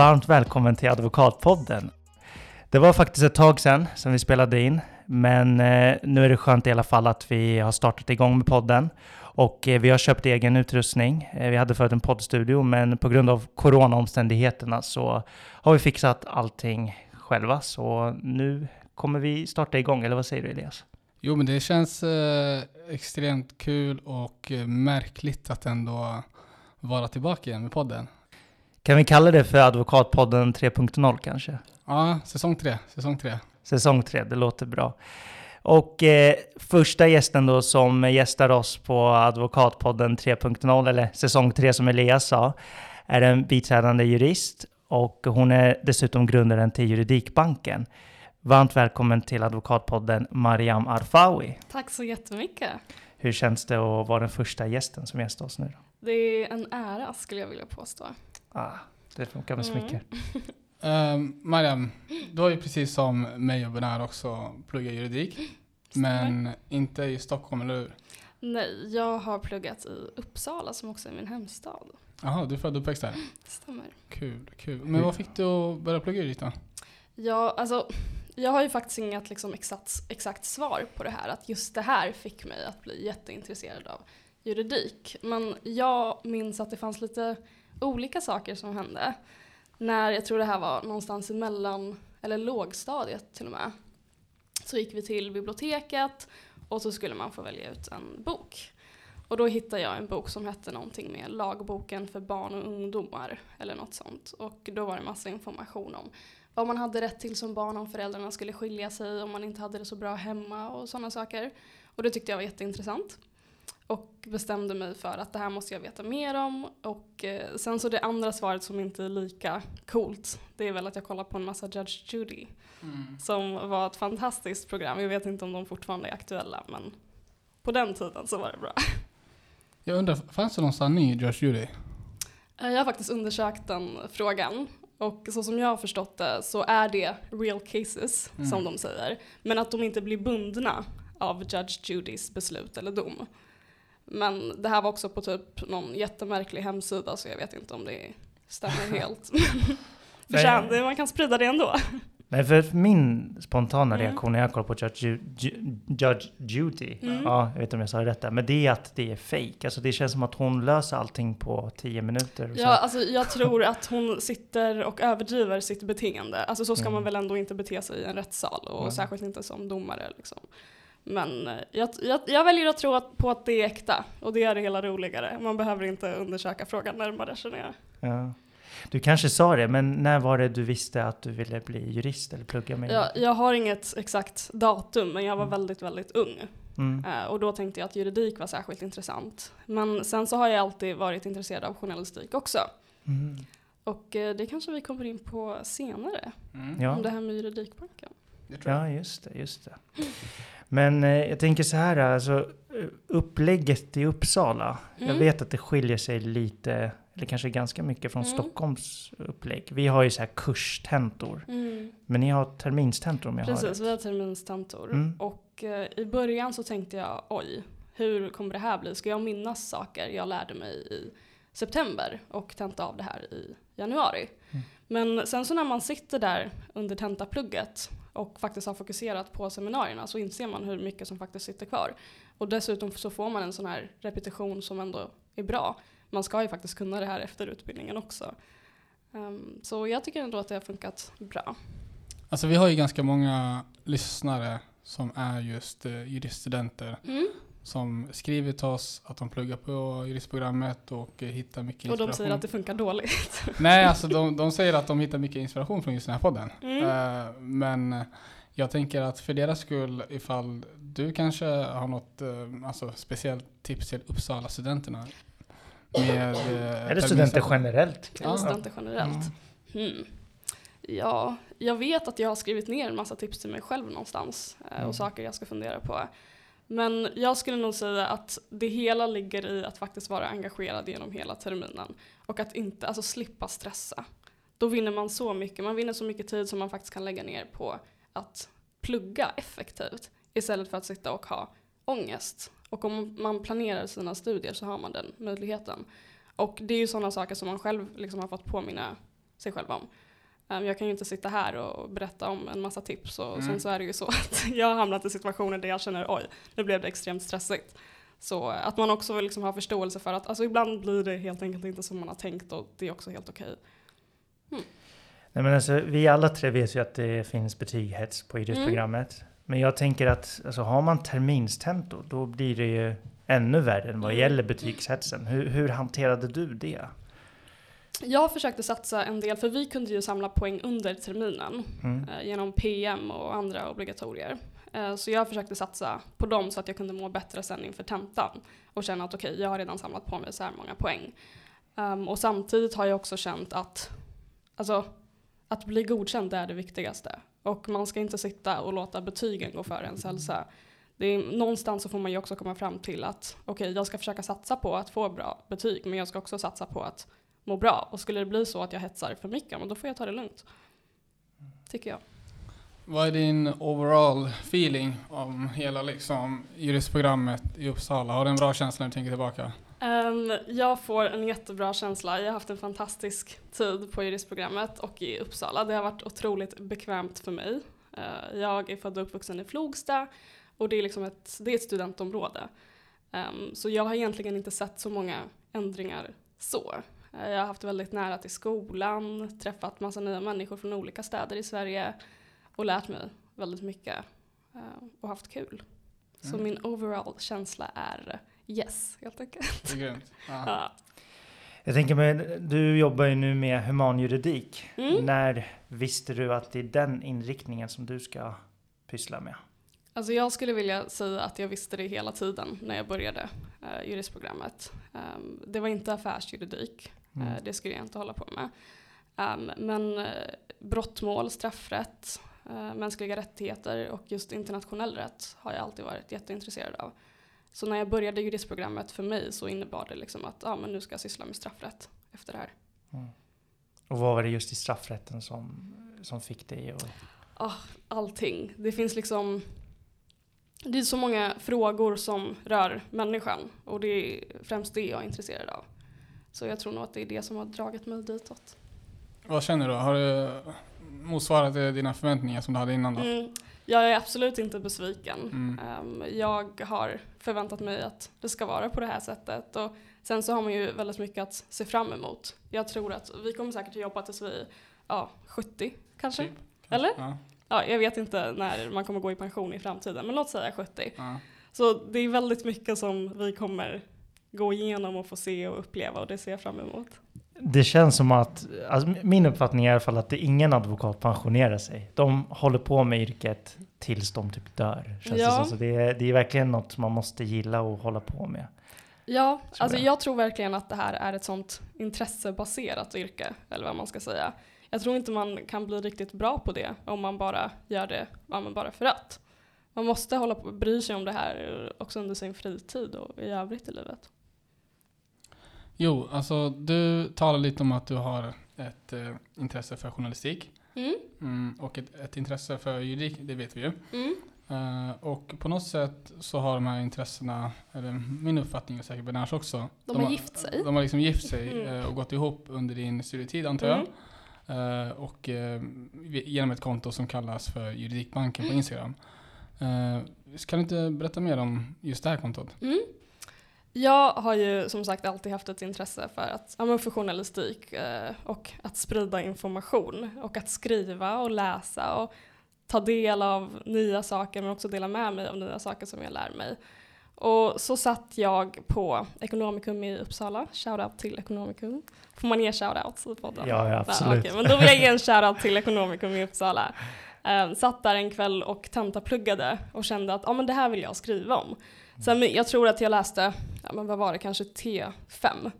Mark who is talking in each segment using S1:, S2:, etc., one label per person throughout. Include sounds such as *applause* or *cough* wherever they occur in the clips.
S1: Varmt välkommen till Advokatpodden. Det var faktiskt ett tag sedan som vi spelade in, men eh, nu är det skönt i alla fall att vi har startat igång med podden. Och eh, vi har köpt egen utrustning. Eh, vi hade förut en poddstudio, men på grund av coronaomständigheterna så har vi fixat allting själva. Så nu kommer vi starta igång, eller vad säger du Elias?
S2: Jo, men det känns eh, extremt kul och märkligt att ändå vara tillbaka igen med podden.
S1: Kan vi kalla det för Advokatpodden 3.0 kanske?
S2: Ja, säsong tre. Säsong tre.
S1: Säsong 3, det låter bra. Och eh, första gästen då som gästar oss på Advokatpodden 3.0, eller säsong 3 som Elias sa, är en biträdande jurist och hon är dessutom grundaren till Juridikbanken. Varmt välkommen till Advokatpodden Mariam Arfawi.
S3: Tack så jättemycket.
S1: Hur känns det att vara den första gästen som gästar oss nu? Då?
S3: Det är en ära skulle jag vilja påstå.
S1: Ah, det funkar med
S3: Mm.
S1: smycker. *laughs*
S2: Um, Mariam, du har ju precis som mig och Benar också pluggat juridik, men inte i Stockholm, eller hur?
S3: Nej, jag har pluggat i Uppsala som också är min hemstad.
S2: Jaha, du är född och uppväxt där?
S3: Det *laughs* stämmer.
S2: Kul, kul. Men vad fick du att börja plugga juridik då?
S3: Ja, alltså, jag har ju faktiskt inget liksom, exakt, exakt svar på det här. Att just det här fick mig att bli jätteintresserad av juridik. Men jag minns att det fanns lite olika saker som hände. När jag tror det här var någonstans i mellan, eller lågstadiet till och med. Så gick vi till biblioteket och så skulle man få välja ut en bok. Och då hittade jag en bok som hette någonting med lagboken för barn och ungdomar eller något sånt. Och då var det massa information om vad man hade rätt till som barn om föräldrarna skulle skilja sig, om man inte hade det så bra hemma och sådana saker. Och det tyckte jag var jätteintressant. Och bestämde mig för att det här måste jag veta mer om. Och eh, sen så det andra svaret som inte är lika coolt, det är väl att jag kollar på en massa Judge Judy. Som var ett fantastiskt program. Jag vet inte om de fortfarande är aktuella, men på den tiden så var det bra.
S2: Jag undrar, fanns det någon här ny Josh Judy?
S3: Eh, Jag har faktiskt undersökt den frågan. Och så som jag har förstått det så är det real cases,
S2: Mm.
S3: som de säger. Men att de inte blir bundna av Judge Judys beslut eller dom. Men det här var också på typ någon jättemärklig hemsida så jag vet inte om det stämmer *laughs* helt. Men Förtjän, det- man kan sprida det ändå.
S1: Men för min spontana
S3: Mm.
S1: reaktion när jag kollar på Judge, Ju- Ju- Judge Judy,
S3: Mm.
S1: ja, jag vet inte om jag sa det rätt där, men det är att det är fake. Alltså det känns som att hon löser allting på tio minuter. och så.
S3: Ja, alltså, jag tror att hon sitter och överdriver sitt beteende. Alltså så ska
S1: Mm.
S3: man väl ändå inte bete sig i en rättssal och
S1: Nej.
S3: särskilt inte som domare. Liksom. Men eh, jag, jag, jag väljer att tro att, på att det är äkta och det är det hela roligare. Man behöver inte undersöka frågan närmare känner jag.
S1: Ja. Du kanske sa det, men när var det du visste att du ville bli jurist eller plugga med?
S3: Jag, jag har inget exakt datum men jag var
S1: Mm.
S3: väldigt, väldigt ung.
S1: Mm.
S3: Eh, och då tänkte jag att juridik var särskilt intressant. Men sen så har jag alltid varit intresserad av journalistik också.
S1: Mm.
S3: Och eh, det kanske vi kommer in på senare.
S2: Mm.
S1: Ja.
S3: Om det här med juridikbanken.
S1: Ja, just det, just det. Men eh, jag tänker så här, alltså eh, upplägget i Uppsala. Jag
S3: Mm.
S1: vet att det skiljer sig lite, eller kanske ganska mycket från
S3: Mm.
S1: Stockholms upplägg. Vi har ju så här kurstentor,
S3: Mm.
S1: men ni har terminstentor om jag har
S3: Precis, vi har terminstentor.
S1: Mm.
S3: Och eh, i början så tänkte jag, oj, hur kommer det här bli? Ska jag minnas saker jag lärde mig i september och tenta av det här i januari?
S1: Mm.
S3: Men sen så när man sitter där under tentaplugget och faktiskt har fokuserat på seminarierna så inser man hur mycket som faktiskt sitter kvar. Och dessutom så får man en sån här repetition som ändå är bra. Man ska ju faktiskt kunna det här efter utbildningen också. Ehm, så jag tycker ändå att det har funkat bra.
S2: Alltså vi har ju ganska många lyssnare som är just eh, juriststudenter
S3: Mm.
S2: Som skriver till oss att de pluggar på juristprogrammet och eh, hittar mycket
S3: Och
S2: inspiration.
S3: de säger att det funkar dåligt. *laughs*
S2: Nej, alltså de, de säger att de hittar mycket inspiration från just den här podden.
S3: Mm.
S2: Eh, men jag tänker att för deras skull, ifall du kanske har något eh, alltså, speciellt tips till Uppsala-studenterna med... eh,
S1: Eller studenter generellt.
S3: Eller studenter generellt.
S1: Mm.
S3: Ja, jag vet att jag har skrivit ner en massa tips till mig själv någonstans eh,
S1: Mm.
S3: och saker jag ska fundera på. Men jag skulle nog säga att det hela ligger i att faktiskt vara engagerad genom hela terminen och att inte, alltså slippa stressa. Då vinner man så mycket, man vinner så mycket tid som man faktiskt kan lägga ner på att plugga effektivt istället för att sitta och ha ångest. Och om man planerar sina studier så har man den möjligheten. Och det är ju sådana saker som man själv liksom har fått påminna sig själv om. Um, jag kan ju inte sitta här och berätta om en massa tips och
S2: Mm.
S3: sen så är det ju så *laughs* att jag har hamnat i situationer där jag känner oj, nu blev det extremt stressigt. Så att man också vill liksom ha förståelse för att alltså, ibland blir det helt enkelt inte som man har tänkt och det är också helt okej.
S1: Nej, men alltså, vi alla tre vet ju att det finns betygshets på idrottsprogrammet. Men jag tänker att alltså, har man terminstentor, då blir det ju ännu värre än vad
S3: Mm.
S1: gäller betygshetsen. Hur, hur hanterade du det?
S3: Jag försökte satsa en del, för vi kunde ju samla poäng under terminen
S1: Mm.
S3: eh, genom PM och andra obligatorier. Eh, så jag försökte satsa på dem så att jag kunde må bättre sen inför tentan och känna att okej, jag har redan samlat på mig så här många poäng. Ehm, och samtidigt har jag också känt att alltså, att bli godkänd är det viktigaste. Och man ska inte sitta och låta betygen gå före ens hälsa. Det är, någonstans så får man ju också komma fram till att okej, jag ska försöka satsa på att få bra betyg, men jag ska också satsa på att må bra. Och skulle det bli så att jag hetsar för mycket, men då får jag ta det lugnt. Tycker jag.
S2: Vad är din overall feeling om hela liksom juristprogrammet i Uppsala? Har du en bra känsla när du tänker tillbaka?
S3: Ehm, jag får en jättebra känsla. Jag har haft en fantastisk tid på juristprogrammet och i Uppsala. Det har varit otroligt bekvämt för mig. Eh, jag är född och uppvuxen i Flogsta och det är, liksom ett, det är ett studentområde. Ehm, så jag har egentligen inte sett så många ändringar så. Eh, jag har haft väldigt nära till skolan, träffat massa nya människor från olika städer i Sverige och lärt mig väldigt mycket eh, och haft kul. Så
S2: Mm.
S3: min overall känsla är yes, helt enkelt.
S2: Det är grymt. Ja. *laughs*
S3: Ja.
S1: Jag tänker mig, du jobbar ju nu med humanjuridik.
S3: Mm.
S1: När visste du att det är den inriktningen som du ska pyssla med?
S3: Alltså jag skulle vilja säga att jag visste det hela tiden när jag började eh, juristprogrammet. Ehm, det var inte affärsjuridik,
S1: Mm.
S3: eh, det skulle jag inte hålla på med. Ehm, men uh, brottmål, straffrätt, eh, mänskliga rättigheter och just internationell rätt har jag alltid varit jätteintresserad av. Så när jag började juristprogrammet för mig så innebar det liksom att ah, men nu ska jag syssla med straffrätt efter det här.
S1: Mm. Och vad var det just i straffrätten som, som fick dig att...
S3: Ah, allting. Det finns liksom det är så många frågor som rör människan och det är främst det jag är intresserad av. Så jag tror nog att det är det som har dragit mig ditåt.
S2: Vad känner du? Har du motsvarat dina förväntningar som du hade innan då?
S3: Mm. Jag är absolut inte besviken.
S2: Mm.
S3: Ehm, jag har förväntat mig att det ska vara på det här sättet och sen så har man ju väldigt mycket att se fram emot. Jag tror att vi kommer säkert att jobba tills vi ja, 70 kanske.
S2: Typ.
S3: Eller?
S2: Ja.
S3: Ja, jag vet inte när man kommer gå i pension i framtiden men låt säga 70.
S2: Ja.
S3: Så det är väldigt mycket som vi kommer gå igenom och få se och uppleva och det ser jag fram emot.
S1: Det känns som att, alltså min uppfattning är i alla fall att det ingen advokat pensionerar sig. De håller på med yrket tills de typ dör. Känns det,
S3: Ja.
S1: som. Så det, är, det är verkligen något man måste gilla och hålla på med.
S3: Ja,
S1: Tror
S3: alltså
S1: jag.
S3: jag tror verkligen att det här är ett sånt intressebaserat yrke, eller vad man ska säga. Jag tror inte man kan bli riktigt bra på det om man bara gör det ja, bara för att. Man måste hålla på bry sig om det här också under sin fritid och i övrigt i livet.
S2: Jo, alltså du talar lite om att du har ett eh, intresse för journalistik
S3: Mm.
S2: mm, och ett, ett intresse för juridik, det vet vi ju.
S3: Mm.
S2: Eh, och på något sätt så har de här intressena, eller min uppfattning och säkert Bernards också.
S3: De har gift sig.
S2: De har liksom gift sig
S3: Mm.
S2: eh, och gått ihop under din studietid antar jag.
S3: Mm.
S2: Eh, och genom ett konto som kallas för Juridikbanken
S3: Mm.
S2: på Instagram. Eh, kan du inte berätta mer om just det här kontot?
S3: Jag har ju som sagt alltid haft ett intresse för, att, ja, för journalistik eh, och att sprida information och att skriva och läsa och ta del av nya saker men också dela med mig av nya saker som jag lär mig. Och så satt jag på Ekonomikum i Uppsala, shoutout till Ekonomikum. Får man ge shoutouts i podden?
S1: Ja, ja, absolut.
S3: okej, men då vill jag ge en shoutout till Ekonomikum i Uppsala. Um, satt där en kväll och tentapluggade och kände att ah, men det här vill jag skriva om. Sen, jag tror att jag läste, ja, men vad var det, kanske T5.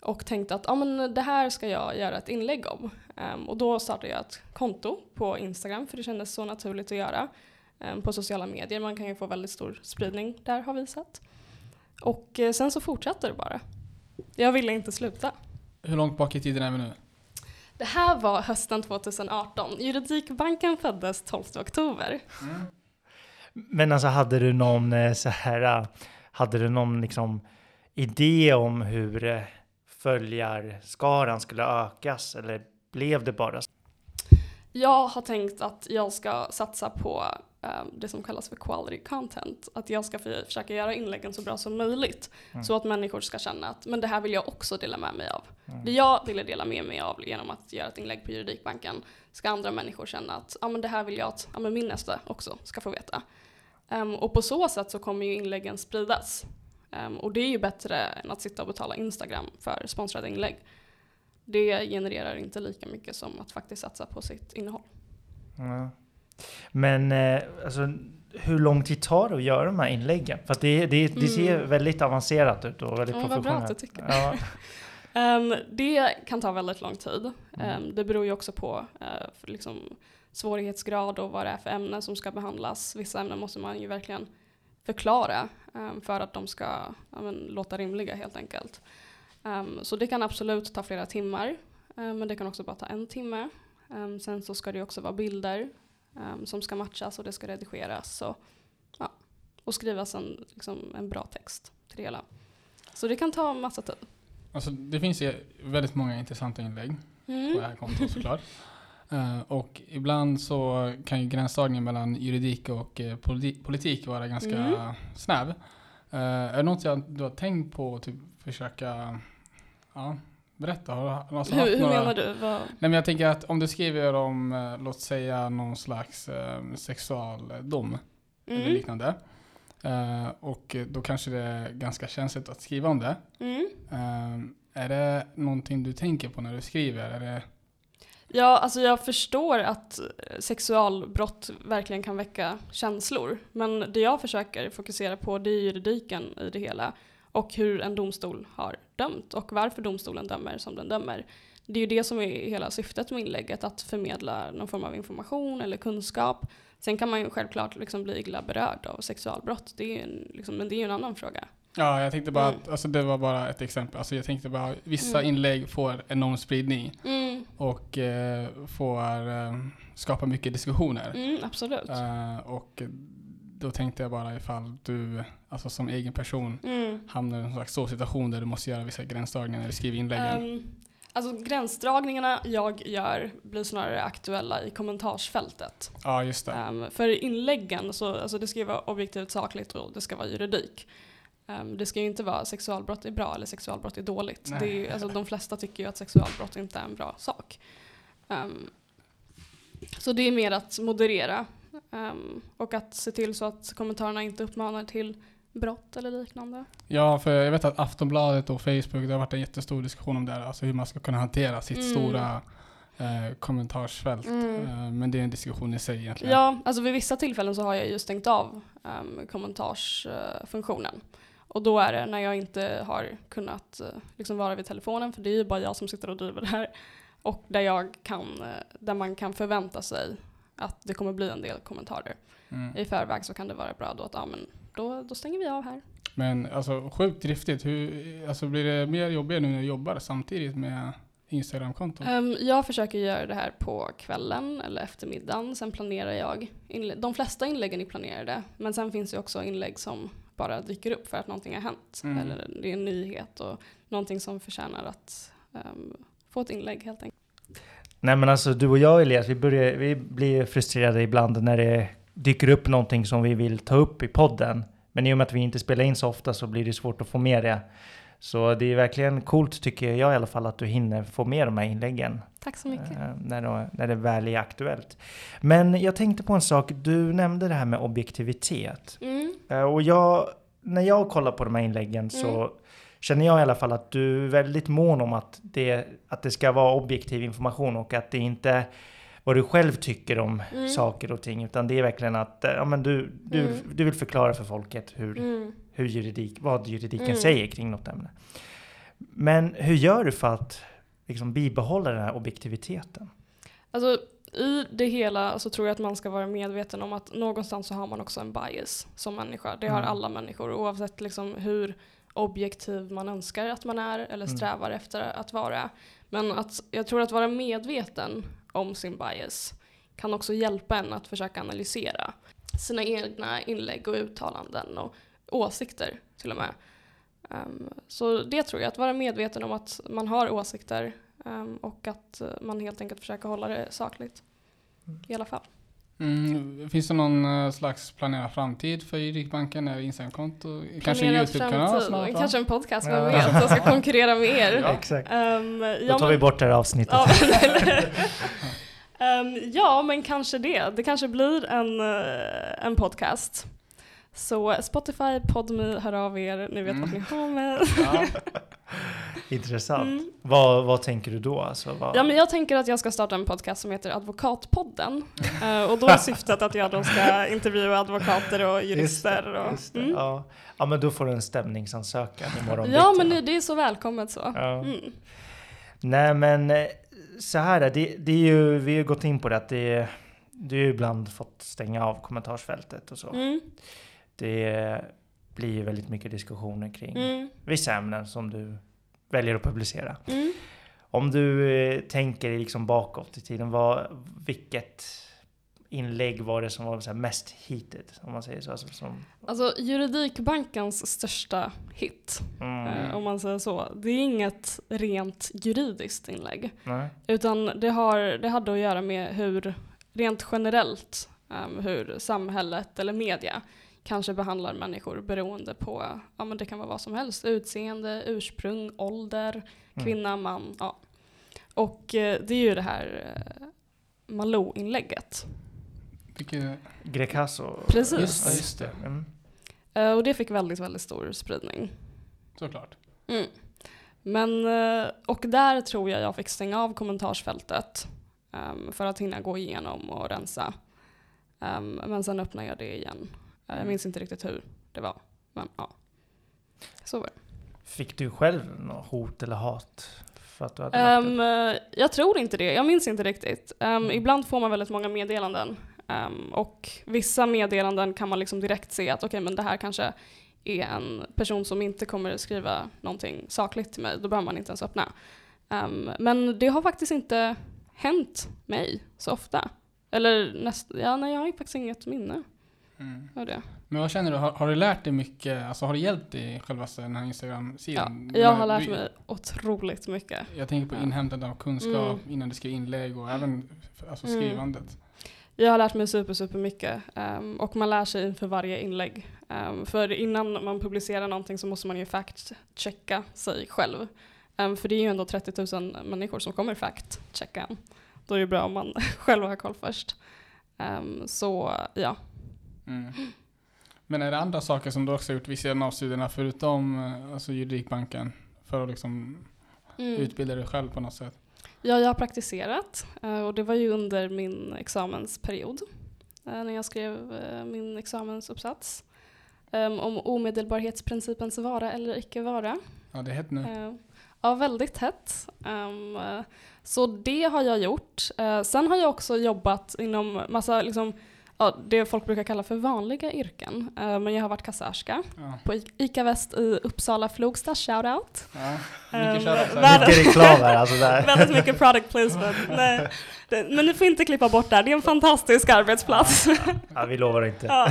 S3: Och tänkte att ah, men det här ska jag göra ett inlägg om. Ehm, och då startade jag ett konto på Instagram för det kändes så naturligt att göra. ehm, på sociala medier, man kan ju få väldigt stor spridning där har vi sett. Och eh, sen så fortsatte det bara. Jag ville inte sluta.
S2: Hur långt bak i tiden är vi nu?
S3: Det här var hösten 2018. Juridikbanken föddes 12 oktober.
S1: Men alltså hade du någon eh, så här, eh, hade du någon liksom idé om hur eh, följarskaran skulle ökas? Eller blev det bara
S3: Jag har tänkt att jag ska satsa på det som kallas för quality content. Att jag ska för, försöka göra inläggen så bra som möjligt.
S1: Mm.
S3: Så att människor ska känna att men det här vill jag också dela med mig av.
S1: Mm.
S3: Det jag ville dela med mig av genom att göra ett inlägg på Juridikbanken ska andra människor känna att ja, men det här vill jag att ja, men min nästa också ska få veta. Um, och på så sätt så kommer ju inläggen spridas. Um, och det är ju bättre än att sitta och betala Instagram för sponsrade inlägg. Det genererar inte lika mycket som att faktiskt satsa på sitt innehåll.
S1: Ja. Men eh, alltså, hur lång tid tar det att göra de här inläggen? För det, det, det ser
S3: Mm.
S1: väldigt avancerat ut och väldigt
S3: Ja, vad bra att
S1: professionellt. Ja. *laughs*
S3: Ehm, det kan ta väldigt lång tid.
S1: Mm.
S3: Ehm, det beror ju också på för liksom, svårighetsgrad och vad det är för ämnen som ska behandlas. Vissa ämnen måste man ju verkligen förklara ehm, för att de ska men, låta rimliga helt enkelt. Så det kan absolut ta flera timmar, men det kan också bara ta en timme. Sen så ska det också vara bilder ehm, som ska matchas och det ska redigeras och, ja, och skrivas en, liksom, en bra text till det hela. Så det kan ta massa tid.
S2: Alltså, det finns ju väldigt många intressanta inlägg på det här kontot såklart. *laughs* Eh, och ibland så kan ju gränsdragningen mellan juridik och eh, politi- politik vara ganska
S3: Mm.
S2: snäv. Eh, är det något jag, du har tänkt på att typ försöka ja, berätta? Har, alltså,
S3: Hur, hur
S2: några-
S3: menar du? Vad?
S2: Nej men jag tänker att om du skriver om, eh, låt säga någon slags eh, sexualdom eller
S3: Mm.
S2: liknande. Eh, och då kanske det är ganska känsligt att skriva om det.
S3: Mm.
S2: Eh, är det någonting du tänker på när du skriver? Är det,
S3: Ja, alltså jag förstår att eh, sexualbrott verkligen kan väcka känslor. Men det jag försöker fokusera på det är juridiken i det hela. Och hur en domstol har dömt och varför domstolen dömer som den dömer. Det är ju det som är hela syftet med inlägget, att förmedla någon form av information eller kunskap. Sen kan man ju självklart liksom bli illa berörd av sexualbrott, det är en, liksom, men det är ju en annan fråga.
S2: ja, jag tänkte bara
S3: Mm.
S2: att, alltså det var bara ett exempel. Alltså jag tänkte bara, vissa
S3: Mm.
S2: inlägg får enorm spridning
S3: Mm,
S2: och eh, får eh, skapa mycket diskussioner.
S3: mm, absolut.
S2: Eh, och då tänkte jag bara ifall du, alltså som egen person,
S3: Mm.
S2: hamnar i en slags så situation där du måste göra vissa gränsdragningar du skriver inläggen.
S3: Um, alltså gränsdragningarna jag gör blir snarare aktuella i kommentarsfältet.
S2: ja, just det.
S3: Um, för inläggen, så, alltså det ska ju vara objektivt sakligt och det ska vara juridik. Um, det ska ju inte vara sexualbrott är bra eller sexualbrott är dåligt.
S2: Nej.
S3: Det är alltså, de flesta tycker ju att sexualbrott inte är en bra sak. Um, så det är mer att moderera um, och att se till så att kommentarerna inte uppmanar till brott eller liknande.
S2: Ja, för jag vet att Aftonbladet och Facebook, det har varit en jättestor diskussion om det här, alltså hur man ska kunna hantera sitt
S3: Mm.
S2: stora eh, kommentarsfält.
S3: Mm.
S2: Eh, men det är en diskussion i sig egentligen.
S3: Ja, alltså vid vissa tillfällen så har jag ju stängt av um, kommentarsfunktionen. Och då är det när jag inte har kunnat eh, liksom vara vid telefonen, för det är ju bara jag som sitter och driver det här. Och där, jag kan, eh, där man kan förvänta sig att det kommer bli en del kommentarer.
S2: Mm.
S3: I förväg så kan det vara bra då att ja, men då, då stänger vi av här.
S2: Men alltså sjukt driftigt. Hur, alltså blir det mer jobbigt nu när du jobbar samtidigt med Instagram-konton?
S3: Um, jag försöker göra det här på kvällen eller eftermiddagen. Sen planerar jag. Inlä- de flesta inläggen är planerade. Men sen finns det också inlägg som bara dyker upp för att någonting har hänt.
S2: Mm.
S3: Eller det är en nyhet och någonting som förtjänar att um, få ett inlägg helt enkelt.
S1: Nej men alltså du och jag Elias, vi, börjar, vi blir frustrerade ibland när det dyker upp någonting som vi vill ta upp i podden. Men i och med att vi inte spelar in så ofta så blir det svårt att få med det. Så det är verkligen coolt tycker jag i alla fall att du hinner få med de här inläggen.
S3: Tack så mycket.
S1: eh, när, det, när det väl är aktuellt. Men jag tänkte på en sak, du nämnde det här med objektivitet.
S3: Mm.
S1: Eh, Och jag, när jag kollar på de här inläggen så
S3: Mm.
S1: Känner jag i alla fall att du är väldigt mån om att det, att det ska vara objektiv information och att det inte vad du själv tycker om
S3: Mm.
S1: saker och ting, utan det är verkligen att eh, ja, men du, du,
S3: Mm.
S1: du vill förklara för folket hur,
S3: Mm.
S1: hur juridik, vad juridiken
S3: Mm.
S1: säger kring något ämne. Men hur gör du för att liksom, bibehålla den här objektiviteten?
S3: Alltså, I det hela så tror jag att man ska vara medveten om att någonstans så har man också en bias som människa. Det har
S1: Mm.
S3: alla människor oavsett liksom hur objektiv man önskar att man är eller
S1: Mm.
S3: strävar efter att vara. Men att, jag tror att vara medveten om sin bias kan också hjälpa en att försöka analysera sina egna inlägg och uttalanden och åsikter till och med. Um, så det tror jag, att vara medveten om att man har åsikter Um, och att uh, man helt enkelt försöker hålla det sakligt.
S1: Mm.
S3: I alla fall.
S2: Mm, finns det någon uh, slags planerad framtid för det Instagramkonto? Kanske en YouTube-kanal?
S3: Kanske en podcast,
S1: Ja.
S3: vem vet? Jag ska konkurrera med er. *laughs*
S1: Ja, exakt.
S3: Um,
S1: Då
S3: ja,
S1: tar
S3: men-
S1: vi bort det här avsnittet.
S3: Ja, *laughs* *laughs* Ehm, ja, men kanske det. Det kanske blir en, eh, en podcast. Så Spotify, Podme, hör av er. Ni vet
S2: Mm.
S3: vad ni har med.
S1: Intressant.
S3: Mm.
S1: Vad, vad tänker du då? Alltså, vad...
S3: Ja, men jag tänker att jag ska starta en podcast som heter Advokatpodden. *laughs* Eh, och då är syftet att jag då ska intervjua advokater och jurister. och,
S1: Just det,
S3: Mm.
S1: ja. ja, men då får du en stämningsansökan imorgon
S3: Ja,
S1: bitti,
S3: men det, det är så välkommet så.
S1: Ja.
S3: Mm.
S1: Nej, men eh, så här är det, det är ju, vi har gått in på det att det är, du har ibland fått stänga av kommentarsfältet och så.
S3: Mm.
S1: Det blir ju väldigt mycket diskussioner kring
S3: Mm.
S1: vissa ämnen som du väljer att publicera.
S3: Mm.
S1: Om du eh, tänker liksom bakåt i tiden, vad, vilket inlägg var det som var mest heated? Om man säger så. Alltså, som,
S3: Alltså Juridikbankens största hit,
S1: mm,
S3: eh, om man säger så, det är inget rent juridiskt inlägg.
S1: nej.
S3: Utan det, har, det hade att göra med hur, rent generellt, um, hur samhället eller media kanske behandlar människor beroende på, ja men det kan vara vad som helst, utseende, ursprung, ålder,
S1: Mm.
S3: kvinna, man, ja. Och eh, det är ju det här eh, Malou-inlägget.
S2: Vilket,
S1: Grecaso.
S3: Precis.
S2: Just just det.
S1: Mm.
S3: Eh, och det fick väldigt, väldigt stor spridning.
S2: såklart.
S3: Mm. Men, och där tror jag jag fick stänga av kommentarsfältet ehm, för att hinna gå igenom och rensa. Ehm, men sen öppnade jag det igen. Jag minns inte riktigt hur det var. Men ja, så var det.
S1: Fick du själv något hot eller hat? För att du hade
S3: eh, jag tror inte det, jag minns inte riktigt. Ehm,
S1: Mm.
S3: Ibland får man väldigt många meddelanden. Ehm, och vissa meddelanden kan man liksom direkt se att okej, men det här kanske är en person som inte kommer skriva någonting sakligt till mig. Då behöver man inte ens öppna. Ehm, men det har faktiskt inte hänt mig så ofta. Eller näst, ja, nej, jag har faktiskt inget minne
S2: Mm.
S3: av det.
S2: Men vad känner du? Har, har du lärt dig mycket? Alltså har det hjälpt dig själva den här
S3: Ja,
S2: Instagram-sidan?
S3: jag har lärt
S2: du-
S3: mig otroligt mycket.
S2: Jag tänker på
S3: Ja.
S2: inhämtande av kunskap
S3: Mm.
S2: innan du skriver inlägg och även alltså
S3: Mm.
S2: skrivandet.
S3: Jag har lärt mig super, super mycket. ehm, och man lär sig inför varje inlägg. Ehm, för innan man publicerar någonting så måste man ju fact-checka sig själv. Ehm, för det är ju ändå 30 000 människor som kommer fact-checka en. Då är det bra om man *laughs* själv har koll först. Så ja.
S2: Mm. Men är det andra saker som du också gjort vid sidan av studierna förutom eh, alltså juridikbanken? För att liksom
S3: Mm.
S2: utbilda dig själv på något sätt?
S3: Ja, jag har praktiserat eh, och det var ju under min examensperiod eh, när jag skrev min examensuppsats ehm, om omedelbarhetsprincipens vara eller icke vara.
S2: Ja, det är hett nu.
S3: Eh, Ja, väldigt hett. Ehm, eh, så det har jag gjort. Sen har jag också jobbat inom massa, liksom, ja, det folk brukar kalla för vanliga yrken. Eh, men jag har varit kassörska
S2: Ja.
S3: på ICA Väst i Uppsala Flogsta, shoutout.
S2: Ja. Mycket
S3: världens-
S1: Mycket reklam här alltså där. *laughs*
S3: Väldigt mycket product placement. *laughs* Nej, det, men ni får inte klippa bort det här, det är en fantastisk arbetsplats.
S1: Ja, vi lovar inte.
S3: Ja.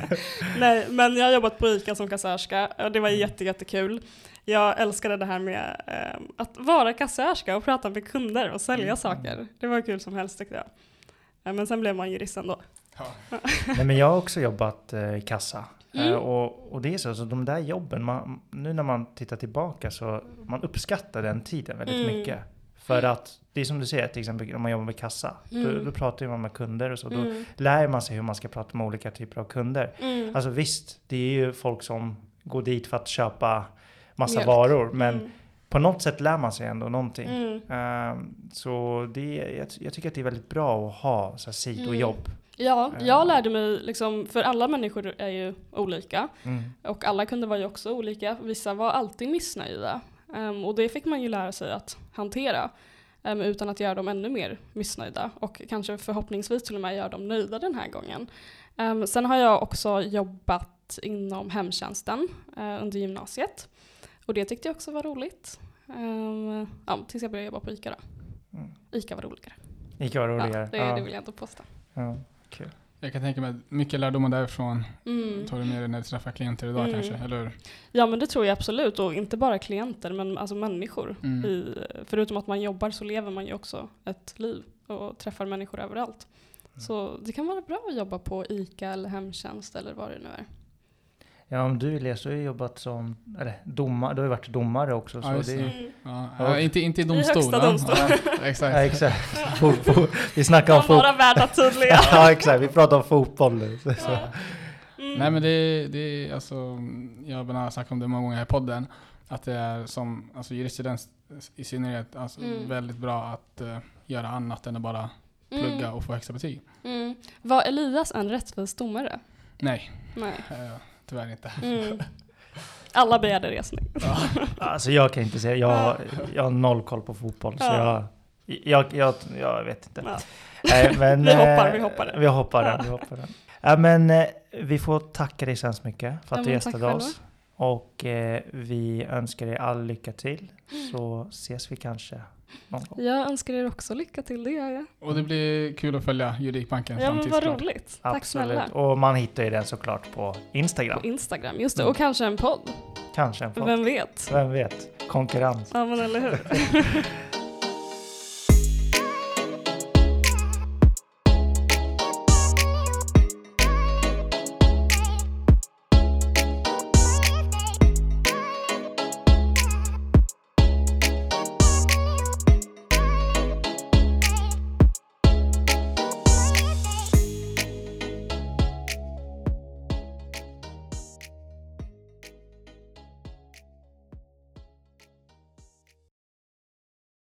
S3: *laughs* Nej, men jag har jobbat på ICA som kassörska och det var jätte, jättekul. Jag älskade det här med eh, att vara kassörska och prata med kunder och sälja
S2: Mm.
S3: saker. Det var kul som helst tyckte jag. Eh, Men sen blev man jurist ändå.
S2: Ja. *laughs*
S1: Nej, men jag har också jobbat eh, i kassa.
S3: Mm.
S1: Eh, och, och det är så, så de där jobben, man, nu när man tittar tillbaka så man uppskattar den tiden väldigt
S3: Mm.
S1: mycket. För att det är som du säger, till exempel om man jobbar med kassa, då,
S3: Mm.
S1: då pratar man med kunder och så. Då
S3: Mm.
S1: lär man sig hur man ska prata med olika typer av kunder.
S3: Mm.
S1: Alltså visst, det är ju folk som går dit för att köpa massa
S3: Mjölk.
S1: varor, men
S3: Mm.
S1: på något sätt lär man sig ändå någonting.
S3: Mm.
S1: Ehm, så det, jag, jag tycker att det är väldigt bra att ha så här, sidojobb.
S3: Ja,
S1: Eh.
S3: jag lärde mig, liksom, för alla människor är ju olika.
S1: Mm.
S3: Och alla kunder var ju också olika. Vissa var alltid missnöjda. Ehm, och det fick man ju lära sig att hantera. ehm, utan att göra dem ännu mer missnöjda. Och kanske förhoppningsvis till och med göra dem nöjda den här gången. Ehm, sen har jag också jobbat inom hemtjänsten eh, under gymnasiet. Och det tyckte jag också var roligt. Ja, tills jag började jobba på ICA då.
S1: Mm.
S3: ICA var roligare.
S1: Ica var
S3: Ja,
S1: roligare.
S3: det, det vill jag inte påstå.
S1: Ja, kul.
S2: Jag kan tänka mig att mycket lärdomar därifrån
S3: Mm.
S2: tar du med dig när du träffar klienter idag
S3: Mm.
S2: kanske, eller hur?
S3: Ja men det tror jag absolut och inte bara klienter men alltså människor.
S2: Mm.
S3: I, förutom att man jobbar så lever man ju också ett liv och träffar människor överallt. Så det kan vara bra att jobba på ICA eller hemtjänst eller vad det nu är.
S1: Ja, om du Elias, du har ju jobbat som, eller domare, du har ju varit domare också. Så
S2: Ja,
S1: det är,
S2: det.
S3: Mm.
S2: Ja,
S1: Ja.
S2: inte, inte i domstol.
S3: högsta
S2: va?
S3: domstol.
S2: Ja, exakt.
S1: ja, exakt. Fo- fo- vi snackar om fotboll.
S3: vara värda tydliga. *laughs*
S1: Ja, exakt. Vi pratar om fotboll nu. Så.
S3: Ja. Mm.
S2: Nej men det, det är alltså, jag har snackat om det många gånger här i podden, att det är som alltså, juriststudent i synnerhet alltså,
S3: Mm.
S2: väldigt bra att eh, göra annat än att bara plugga
S3: Mm.
S2: och få högsta betyg.
S3: Mm. Var Elias en rättvis domare?
S2: Nej,
S3: Nej.
S2: eh, tyvärr inte.
S3: Mm. *laughs* Alla begärde resning.
S1: Alltså jag kan inte säga, jag, har- jag har noll koll på fotboll. Så
S3: Ja.
S1: jag, jag, jag, jag vet inte.
S3: Ja.
S1: Nej, men, *laughs*
S3: Vi hoppar,
S1: eh,
S3: vi hoppar det.
S1: Vi hoppar den,
S3: Ja.
S1: vi hoppar den. Ja, men eh, vi får tacka dig så hemskt mycket för
S3: Ja,
S1: att du gästade
S3: själva.
S1: oss. Och eh, vi önskar dig all lycka till. Så ses vi kanske.
S3: Jag önskar er också lycka till, det gör jag.
S2: Och det blir kul att följa Juridikbankens
S3: Ja men
S2: framtid
S3: vad roligt. Tack snälla.
S1: Och man hittar ju den såklart på Instagram.
S3: På Instagram, just det.
S1: Mm.
S3: Och kanske en podd.
S1: Kanske en podd.
S3: Vem vet?
S1: Vem vet? Konkurrens.
S3: Ja men eller hur. *laughs*